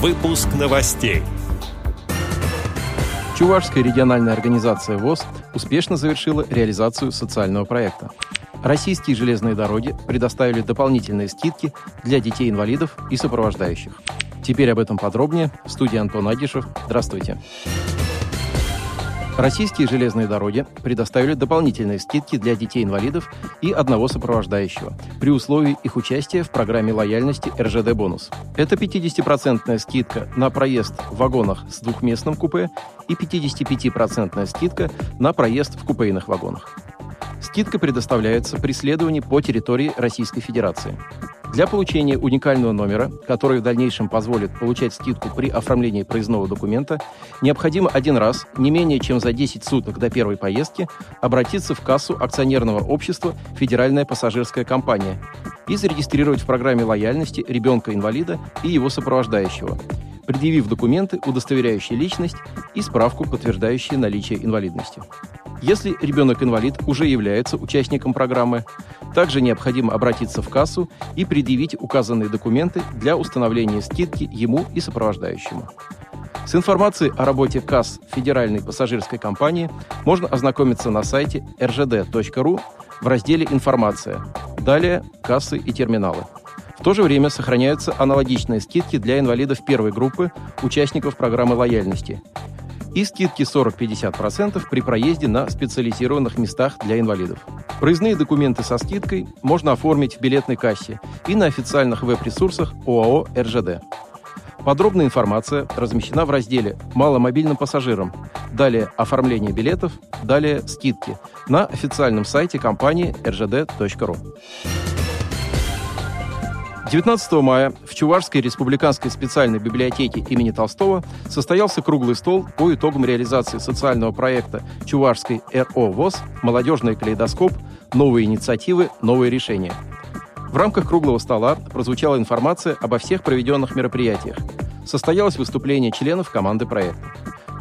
Выпуск новостей. Чувашская региональная организация ВОЗ успешно завершила реализацию социального проекта. Российские железные дороги предоставили дополнительные скидки для детей-инвалидов и сопровождающих. Теперь об этом подробнее. В студии Антон Агишев. Здравствуйте. Российские железные дороги предоставили дополнительные скидки для детей-инвалидов и одного сопровождающего при условии их участия в программе лояльности РЖД «Бонус». Это 50% скидка на проезд в вагонах с двухместным купе и 55% скидка на проезд в купейных вагонах. Скидка предоставляется при следовании по территории Российской Федерации. Для получения уникального номера, который в дальнейшем позволит получать скидку при оформлении проездного документа, необходимо один раз, не менее чем за 10 суток до первой поездки, обратиться в кассу акционерного общества «Федеральная пассажирская компания» и зарегистрировать в программе лояльности ребенка-инвалида и его сопровождающего, предъявив документы, удостоверяющие личность и справку, подтверждающие наличие инвалидности. Если ребенок-инвалид уже является участником программы, также необходимо обратиться в кассу и предъявить указанные документы для установления скидки ему и сопровождающему. С информацией о работе касс Федеральной пассажирской компании можно ознакомиться на сайте rgd.ru в разделе «Информация». Далее «Кассы и терминалы». В то же время сохраняются аналогичные скидки для инвалидов первой группы, участников программы лояльности – и скидки 40-50% при проезде на специализированных местах для инвалидов. Проездные документы со скидкой можно оформить в билетной кассе и на официальных веб-ресурсах ОАО «РЖД». Подробная информация размещена в разделе «Маломобильным пассажирам», далее «Оформление билетов», далее «Скидки» на официальном сайте компании rgd.ru. 19 мая в Чувашской республиканской специальной библиотеке имени Толстого состоялся круглый стол по итогам реализации социального проекта Чувашской РО ВОЗ «Молодежный калейдоскоп. Новые инициативы. Новые решения». В рамках круглого стола прозвучала информация обо всех проведенных мероприятиях. Состоялось выступление членов команды проекта.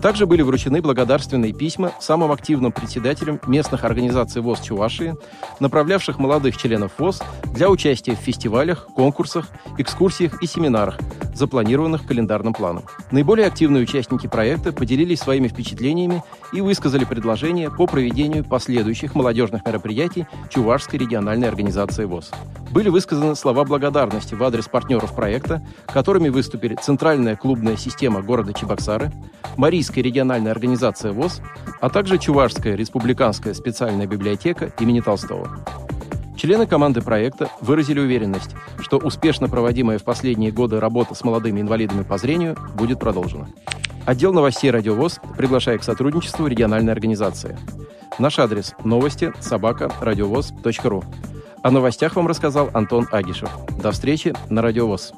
Также были вручены благодарственные письма самым активным председателям местных организаций ВОЗ Чувашии, направлявших молодых членов ВОЗ для участия в фестивалях, конкурсах, экскурсиях и семинарах, запланированных календарным планом. Наиболее активные участники проекта поделились своими впечатлениями и высказали предложения по проведению последующих молодежных мероприятий Чувашской региональной организации ВОЗ. Были высказаны слова благодарности в адрес партнеров проекта, которыми выступили Центральная клубная система города Чебоксары, Марийская региональная организация ВОЗ, а также Чувашская республиканская специальная библиотека имени Толстого. Члены команды проекта выразили уверенность, что успешно проводимая в последние годы работа с молодыми инвалидами по зрению будет продолжена. Отдел новостей «Радиовоз» приглашает к сотрудничеству региональной организации. Наш адрес – новости собака радиовоз.ру. О новостях вам рассказал Антон Агишев. До встречи на «Радиовоз».